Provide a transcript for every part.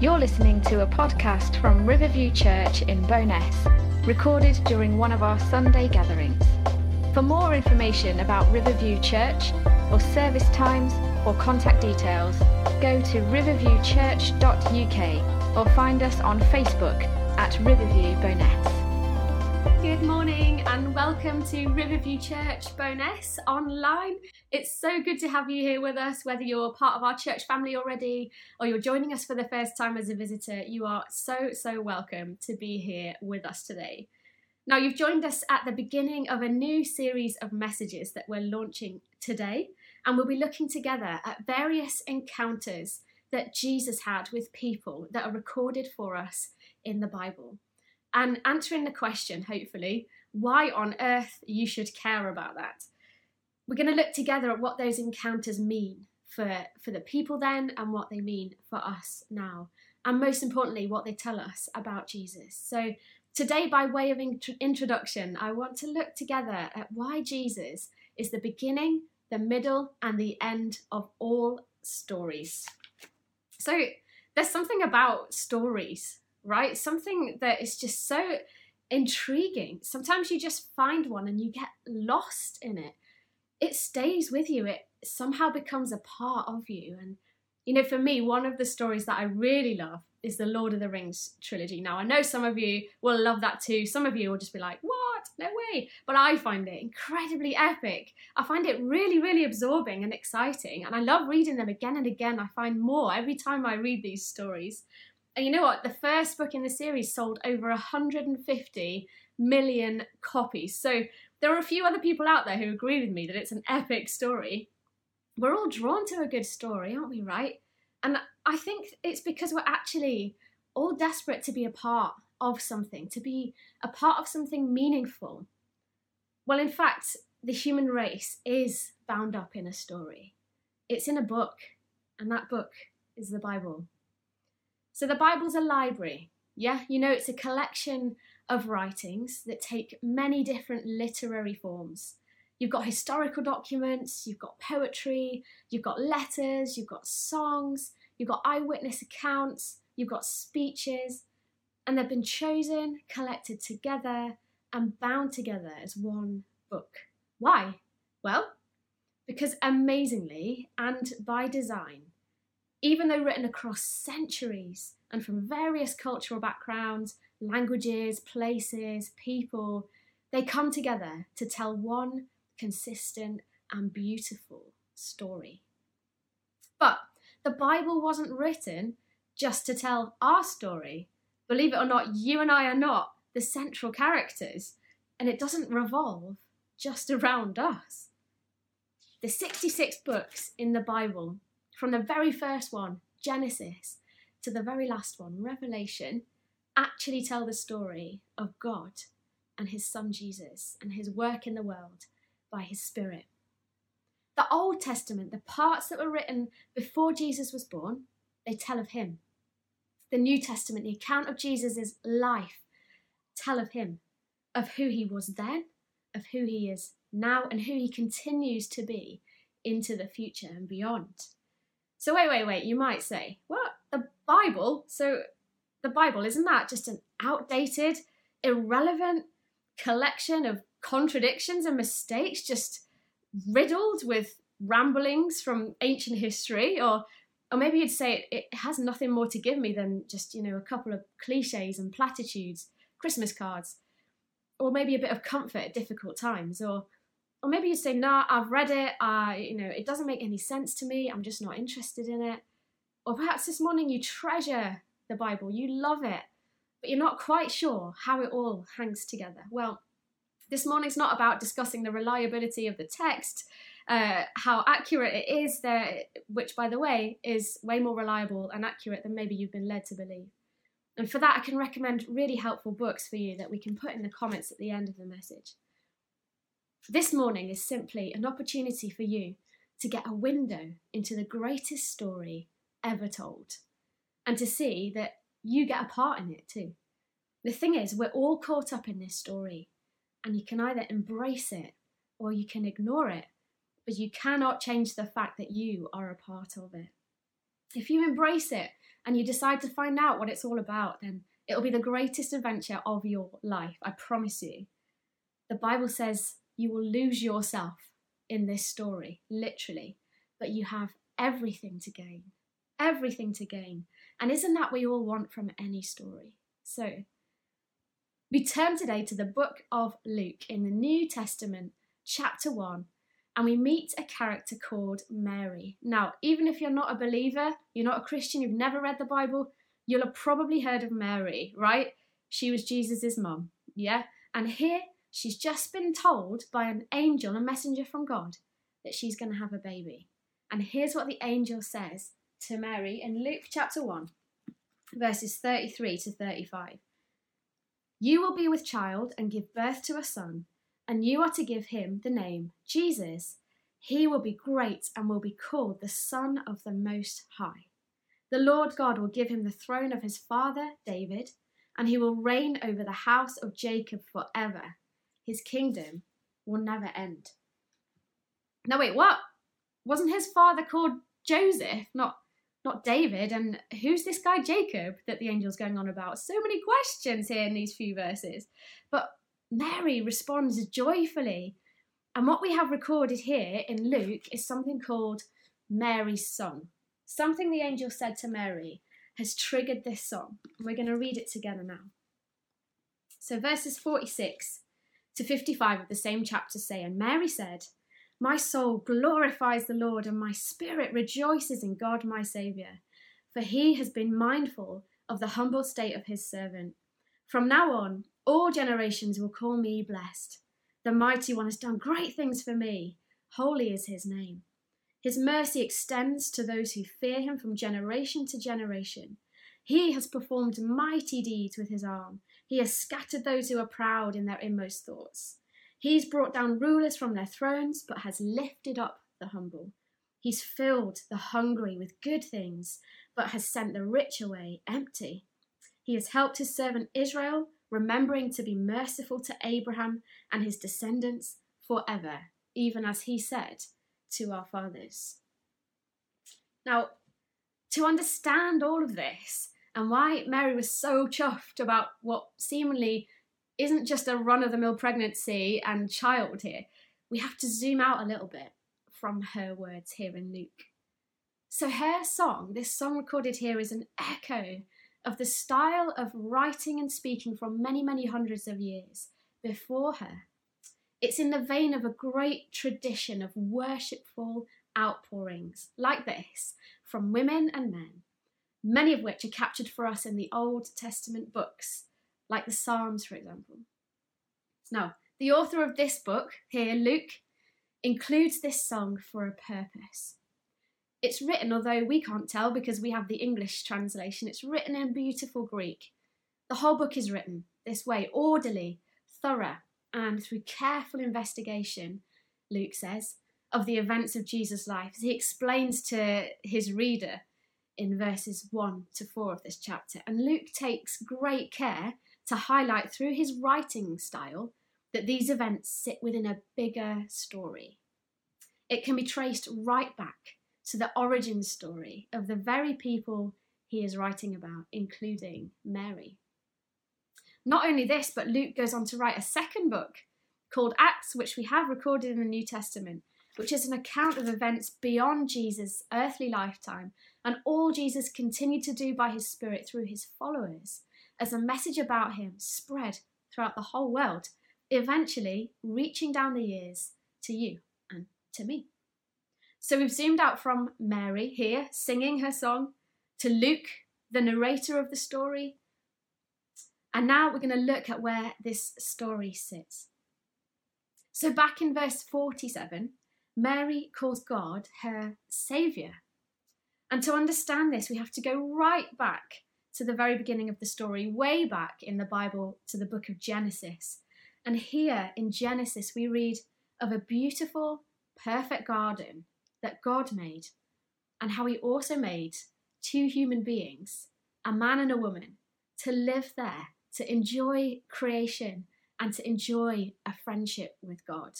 You're listening to a podcast from Riverview Church in Bowness, recorded during one of our Sunday gatherings. For more information about Riverview Church, or service times, or contact details, go to riverviewchurch.uk or find us on Facebook at Riverview Bowness. Good morning and welcome to Riverview Church Bowness online. It's so good to have you here with us, whether you're part of our church family already or you're joining us for the first time as a visitor. You are so, so welcome to be here with us today. Now, you've joined us at the beginning of a new series of messages that we're launching today, and we'll be looking together at various encounters that Jesus had with people that are recorded for us in the Bible and answering the question, hopefully, why on earth you should care about that. We're going to look together at what those encounters mean for, for the people then and what they mean for us now. And most importantly, what they tell us about Jesus. So, today, by way of int- introduction, I want to look together at why Jesus is the beginning, the middle, and the end of all stories. So, there's something about stories right? Something that is just so intriguing. Sometimes you just find one and you get lost in it. It stays with you, it somehow becomes a part of you. And, you know, for me, one of the stories that I really love is the Lord of the Rings trilogy. Now, I know some of you will love that too. Some of you will just be like, what? No way. But I find it incredibly epic. I find it really, really absorbing and exciting. And I love reading them again and again. I find more every time I read these stories. And you know what? The first book in the series sold over 150 million copies. So there are a few other people out there who agree with me that it's an epic story. We're all drawn to a good story, aren't we, right? And I think it's because we're actually all desperate to be a part of something, to be a part of something meaningful. Well, in fact, the human race is bound up in a story. It's in a book, and that book is the Bible. So the Bible's a library. Yeah, you know, it's a collection of writings that take many different literary forms. You've got historical documents, you've got poetry, you've got letters, you've got songs, you've got eyewitness accounts, you've got speeches, and they've been chosen, collected together, and bound together as one book. Why? Well, because amazingly and by design, even though written across centuries and from various cultural backgrounds, languages, places, people, they come together to tell one consistent and beautiful story. But the Bible wasn't written just to tell our story. Believe it or not, you and I are not the central characters, and it doesn't revolve just around us. The 66 books in the Bible from the very first one, Genesis, to the very last one, Revelation, actually tell the story of God and his son Jesus and his work in the world by his Spirit. The Old Testament, the parts that were written before Jesus was born, they tell of him. The New Testament, the account of Jesus' life, tell of him, of who he was then, of who he is now, and who he continues to be into the future and beyond. So wait, wait, wait, you might say, what? The Bible? So the Bible, isn't that just an outdated, irrelevant collection of contradictions and mistakes, just riddled with ramblings from ancient history? Or or maybe you'd say it, it has nothing more to give me than just, you know, a couple of cliches and platitudes, Christmas cards, or maybe a bit of comfort at difficult times, or or maybe you say, "No, I've read it. I, you know, it doesn't make any sense to me. I'm just not interested in it." Or perhaps this morning you treasure the Bible, you love it, but you're not quite sure how it all hangs together. Well, this morning's not about discussing the reliability of the text, uh, how accurate it is there, which, by the way, is way more reliable and accurate than maybe you've been led to believe. And for that, I can recommend really helpful books for you that we can put in the comments at the end of the message. This morning is simply an opportunity for you to get a window into the greatest story ever told and to see that you get a part in it too. The thing is, we're all caught up in this story, and you can either embrace it or you can ignore it, but you cannot change the fact that you are a part of it. If you embrace it and you decide to find out what it's all about, then it'll be the greatest adventure of your life. I promise you. The Bible says you will lose yourself in this story, literally, but you have everything to gain. Everything to gain. And isn't that what all want from any story? So, we turn today to the book of Luke in the New Testament, chapter 1, and we meet a character called Mary. Now, even if you're not a believer, you're not a Christian, you've never read the Bible, you'll have probably heard of Mary, right? She was Jesus' mum, yeah? And here she's just been told by an angel, a messenger from God, that she's going to have a baby. And here's what the angel says to Mary in Luke chapter 1, verses 33 to 35. You will be with child and give birth to a son, and you are to give him the name Jesus. He will be great and will be called the Son of the Most High. The Lord God will give him the throne of his father David, and he will reign over the house of Jacob forever his kingdom will never end. Now, wait, what? Wasn't his father called Joseph, not not David? And who's this guy Jacob that the angel's going on about? So many questions here in these few verses. But Mary responds joyfully. And what we have recorded here in Luke is something called Mary's song. Something the angel said to Mary has triggered this song. We're going to read it together now. So, verses 46 to 55 of the same chapter say, And Mary said, My soul glorifies the Lord, and my spirit rejoices in God my Saviour, for he has been mindful of the humble state of his servant. From now on, all generations will call me blessed. The mighty one has done great things for me. Holy is his name. His mercy extends to those who fear him from generation to generation. He has performed mighty deeds with his arm. He has scattered those who are proud in their inmost thoughts. He's brought down rulers from their thrones, but has lifted up the humble. He's filled the hungry with good things, but has sent the rich away empty. He has helped his servant Israel, remembering to be merciful to Abraham and his descendants forever, even as he said to our fathers. Now, to understand all of this, and why Mary was so chuffed about what seemingly isn't just a run of the mill pregnancy and child here. We have to zoom out a little bit from her words here in Luke. So, her song, this song recorded here, is an echo of the style of writing and speaking from many, many hundreds of years before her. It's in the vein of a great tradition of worshipful outpourings like this from women and men many of which are captured for us in the Old Testament books, like the Psalms, for example. Now, the author of this book, here, Luke, includes this song for a purpose. It's written, although we can't tell because we have the English translation, it's written in beautiful Greek. The whole book is written this way orderly, thorough, and through careful investigation, Luke says, of the events of Jesus' life. He explains to his reader in verses 1 to 4 of this chapter. And Luke takes great care to highlight through his writing style that these events sit within a bigger story. It can be traced right back to the origin story of the very people he is writing about, including Mary. Not only this, but Luke goes on to write a second book called Acts, which we have recorded in the New Testament, which is an account of events beyond Jesus' earthly lifetime and all Jesus continued to do by his Spirit through his followers as a message about him spread throughout the whole world, eventually reaching down the years to you and to me. So we've zoomed out from Mary here singing her song to Luke, the narrator of the story. And now we're going to look at where this story sits. So, back in verse 47, Mary calls God her Saviour. And to understand this, we have to go right back to the very beginning of the story, way back in the Bible to the book of Genesis. And here in Genesis, we read of a beautiful, perfect garden that God made, and how He also made two human beings, a man and a woman, to live there, to enjoy creation, and to enjoy a friendship with God.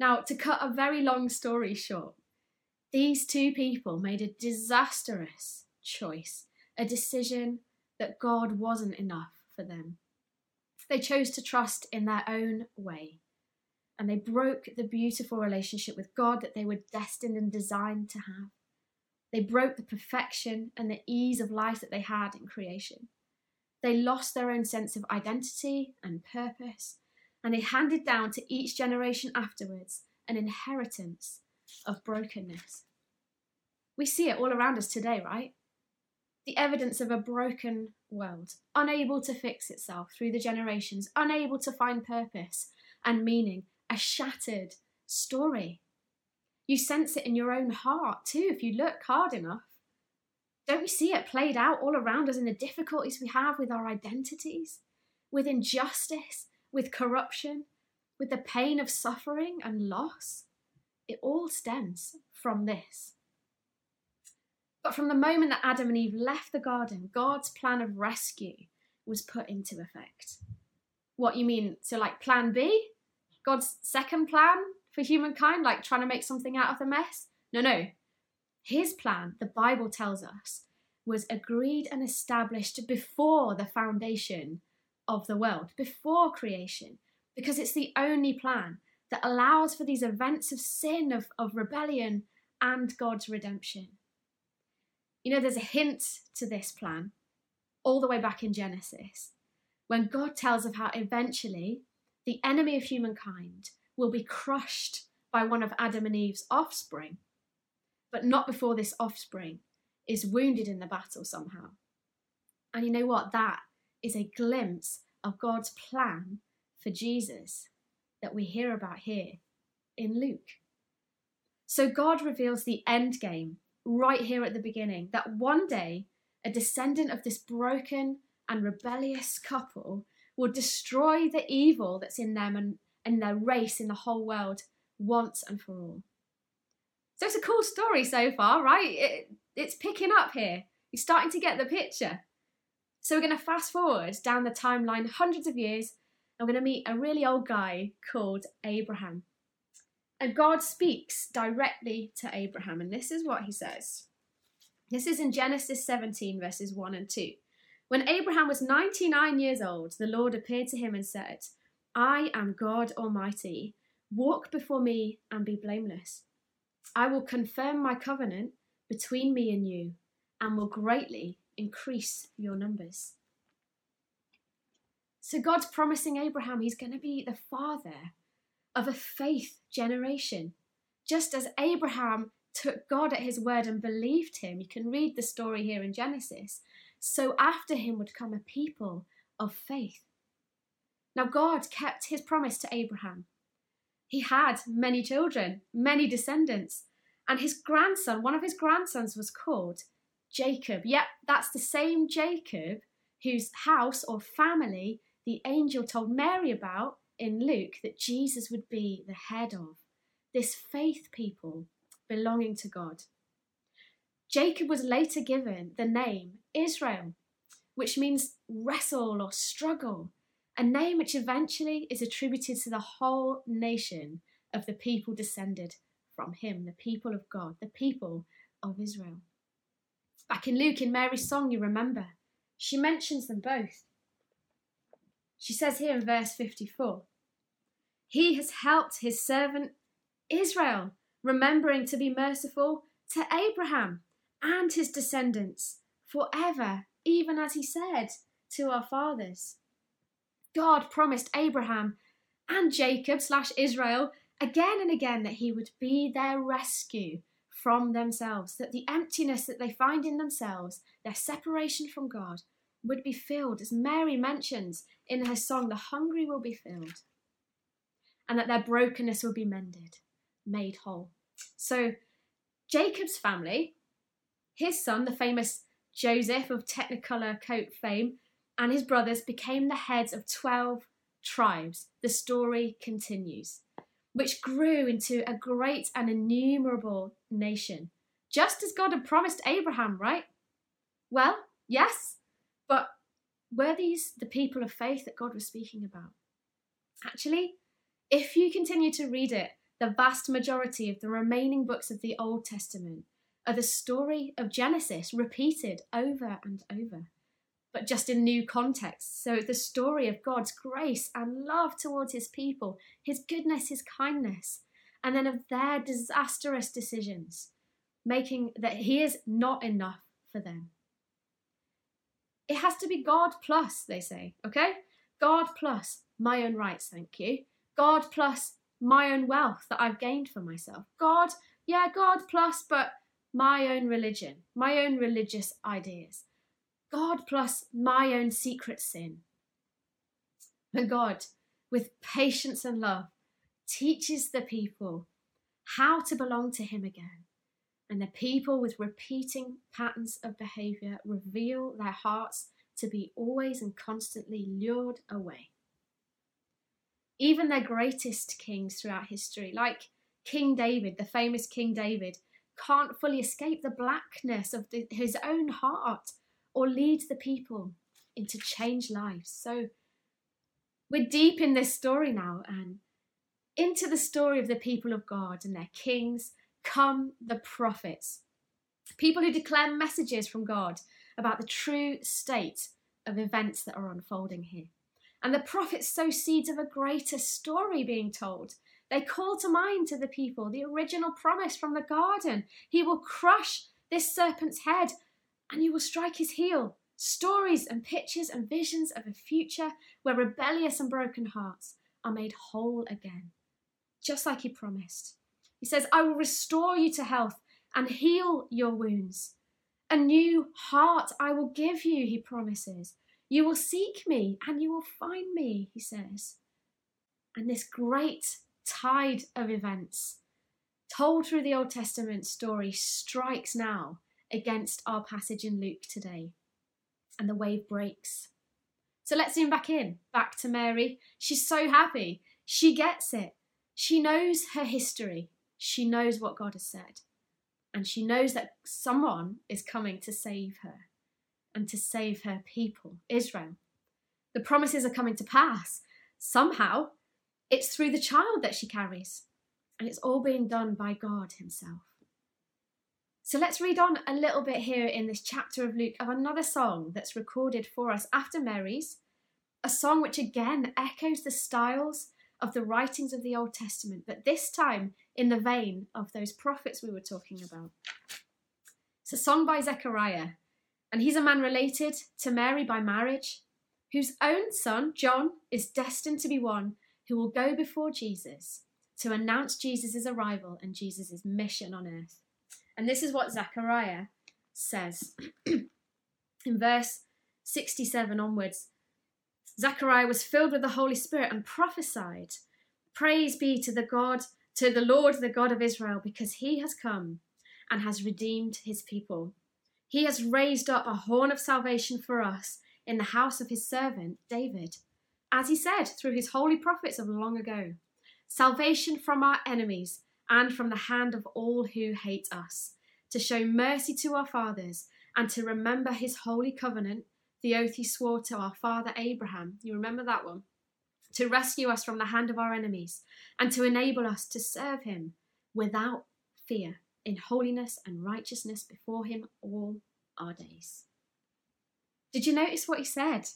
Now, to cut a very long story short, these two people made a disastrous choice, a decision that God wasn't enough for them. They chose to trust in their own way, and they broke the beautiful relationship with God that they were destined and designed to have. They broke the perfection and the ease of life that they had in creation. They lost their own sense of identity and purpose, and they handed down to each generation afterwards an inheritance of brokenness. We see it all around us today, right? The evidence of a broken world, unable to fix itself through the generations, unable to find purpose and meaning, a shattered story. You sense it in your own heart too if you look hard enough. Don't we see it played out all around us in the difficulties we have with our identities, with injustice, with corruption, with the pain of suffering and loss? It all stems from this. But from the moment that Adam and Eve left the garden, God's plan of rescue was put into effect. What you mean? So, like plan B? God's second plan for humankind, like trying to make something out of the mess? No, no. His plan, the Bible tells us, was agreed and established before the foundation of the world, before creation, because it's the only plan that allows for these events of sin, of, of rebellion, and God's redemption. You know, there's a hint to this plan all the way back in Genesis, when God tells of how eventually the enemy of humankind will be crushed by one of Adam and Eve's offspring, but not before this offspring is wounded in the battle somehow. And you know what? That is a glimpse of God's plan for Jesus that we hear about here in Luke. So God reveals the end game right here at the beginning that one day a descendant of this broken and rebellious couple will destroy the evil that's in them and, and their race in the whole world once and for all. So it's a cool story so far, right? It, it's picking up here. You're starting to get the picture. So we're going to fast forward down the timeline hundreds of years we're going to meet a really old guy called Abraham. And God speaks directly to Abraham, and this is what he says. This is in Genesis 17, verses 1 and 2. When Abraham was 99 years old, the Lord appeared to him and said, I am God Almighty. Walk before me and be blameless. I will confirm my covenant between me and you and will greatly increase your numbers. So God's promising Abraham he's going to be the father of a faith generation. Just as Abraham took God at his word and believed him, you can read the story here in Genesis. So after him would come a people of faith. Now, God kept his promise to Abraham. He had many children, many descendants, and his grandson, one of his grandsons, was called Jacob. Yep, that's the same Jacob whose house or family the angel told Mary about in Luke that Jesus would be the head of, this faith people belonging to God. Jacob was later given the name Israel, which means wrestle or struggle, a name which eventually is attributed to the whole nation of the people descended from him, the people of God, the people of Israel. Back in Luke, in Mary's song, you remember, she mentions them both. She says here in verse 54 He has helped his servant Israel, remembering to be merciful to Abraham and his descendants forever, even as he said to our fathers. God promised Abraham and Jacob slash Israel again and again that he would be their rescue from themselves, that the emptiness that they find in themselves, their separation from God, would be filled, as Mary mentions in her song, the hungry will be filled, and that their brokenness will be mended, made whole. So, Jacob's family, his son, the famous Joseph of Technicolor coat fame, and his brothers became the heads of 12 tribes. The story continues, which grew into a great and innumerable nation, just as God had promised Abraham, right? Well, yes, but were these the people of faith that God was speaking about? Actually, if you continue to read it, the vast majority of the remaining books of the Old Testament are the story of Genesis repeated over and over, but just in new contexts. So, the story of God's grace and love towards his people, his goodness, his kindness, and then of their disastrous decisions, making that he is not enough for them. It has to be God plus, they say, okay? God plus my own rights, thank you. God plus my own wealth that I've gained for myself. God, yeah, God plus, but my own religion, my own religious ideas. God plus my own secret sin. And God, with patience and love, teaches the people how to belong to Him again. And the people with repeating patterns of behavior reveal their hearts to be always and constantly lured away. Even their greatest kings throughout history, like King David, the famous King David, can't fully escape the blackness of the, his own heart or lead the people into changed lives. So we're deep in this story now, and into the story of the people of God and their kings come the prophets, people who declare messages from God about the true state of events that are unfolding here. And the prophets sow seeds of a greater story being told. They call to mind to the people the original promise from the garden. He will crush this serpent's head and you will strike his heel. Stories and pictures and visions of a future where rebellious and broken hearts are made whole again, just like he promised. He says, I will restore you to health and heal your wounds. A new heart I will give you, he promises. You will seek me and you will find me, he says. And this great tide of events, told through the Old Testament story, strikes now against our passage in Luke today. And the wave breaks. So let's zoom back in, back to Mary. She's so happy. She gets it. She knows her history. She knows what God has said and she knows that someone is coming to save her and to save her people, Israel. The promises are coming to pass. Somehow, it's through the child that she carries, and it's all being done by God Himself. So let's read on a little bit here in this chapter of Luke of another song that's recorded for us after Mary's, a song which again echoes the styles of the writings of the Old Testament, but this time in the vein of those prophets we were talking about. It's a song by Zechariah, and he's a man related to Mary by marriage, whose own son, John, is destined to be one who will go before Jesus to announce Jesus' arrival and Jesus' mission on earth. And this is what Zechariah says in verse 67 onwards. Zechariah was filled with the Holy Spirit and prophesied, Praise be to the God to the Lord, the God of Israel, because he has come and has redeemed his people. He has raised up a horn of salvation for us in the house of his servant David, as he said through his holy prophets of long ago salvation from our enemies and from the hand of all who hate us, to show mercy to our fathers and to remember his holy covenant, the oath he swore to our father Abraham. You remember that one? to rescue us from the hand of our enemies, and to enable us to serve him without fear, in holiness and righteousness before him all our days. Did you notice what he said?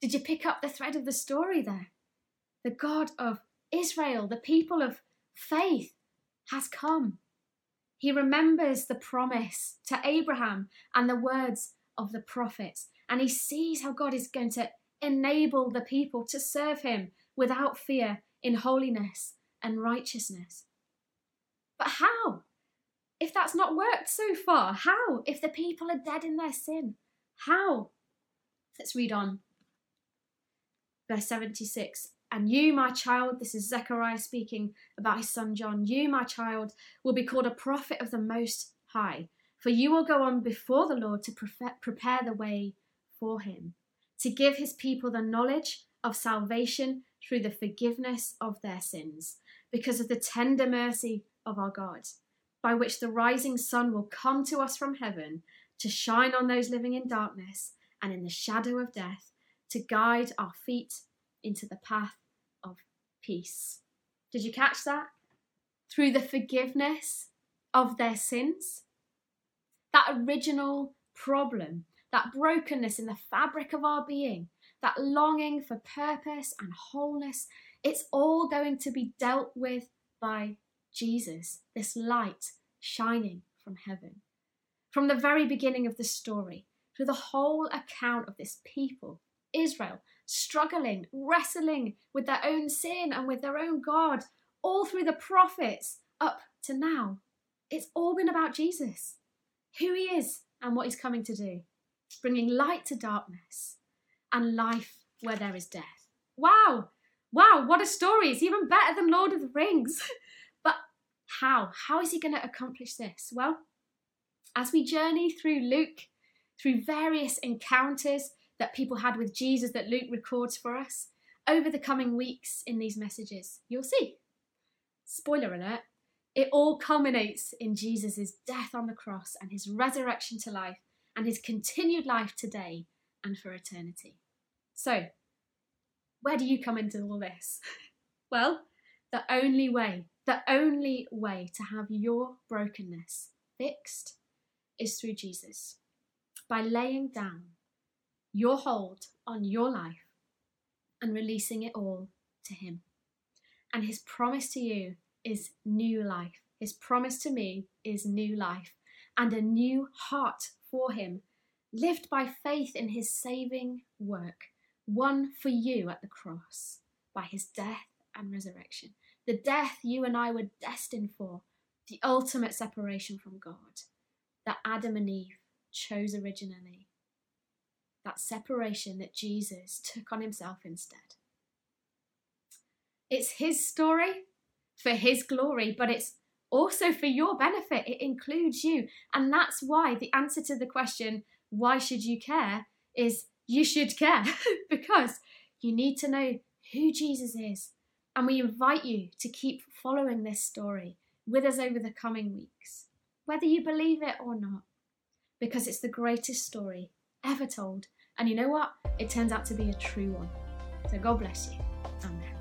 Did you pick up the thread of the story there? The God of Israel, the people of faith, has come. He remembers the promise to Abraham and the words of the prophets, and he sees how God is going to enable the people to serve him without fear in holiness and righteousness. But how? If that's not worked so far, how? If the people are dead in their sin, how? Let's read on. Verse 76 And you, my child, this is Zechariah speaking about his son John, you, my child, will be called a prophet of the Most High, for you will go on before the Lord to prepare the way for him to give his people the knowledge of salvation through the forgiveness of their sins, because of the tender mercy of our God, by which the rising sun will come to us from heaven to shine on those living in darkness and in the shadow of death, to guide our feet into the path of peace. Did you catch that? Through the forgiveness of their sins, that original problem, that brokenness in the fabric of our being, that longing for purpose and wholeness, it's all going to be dealt with by Jesus, this light shining from heaven. From the very beginning of the story to the whole account of this people, Israel, struggling, wrestling with their own sin and with their own God, all through the prophets up to now. It's all been about Jesus, who he is and what he's coming to do, bringing light to darkness and life where there is death. Wow! Wow, what a story! It's even better than Lord of the Rings. but how? How is he going to accomplish this? Well, as we journey through Luke, through various encounters that people had with Jesus that Luke records for us, over the coming weeks in these messages, you'll see. Spoiler alert, it all culminates in Jesus' death on the cross and his resurrection to life and his continued life today and for eternity. So, where do you come into all this? well, the only way, the only way to have your brokenness fixed is through Jesus. By laying down your hold on your life and releasing it all to Him. And His promise to you is new life. His promise to me is new life and a new heart for Him, lived by faith in His saving work, won for you at the cross by His death and resurrection. The death you and I were destined for, the ultimate separation from God that Adam and Eve chose originally. That separation that Jesus took on himself instead. It's his story for his glory, but it's also for your benefit. It includes you. And that's why the answer to the question, why should you care, is you should care because you need to know who Jesus is. And we invite you to keep following this story with us over the coming weeks, whether you believe it or not because it's the greatest story ever told. And you know what? It turns out to be a true one. So God bless you. Amen.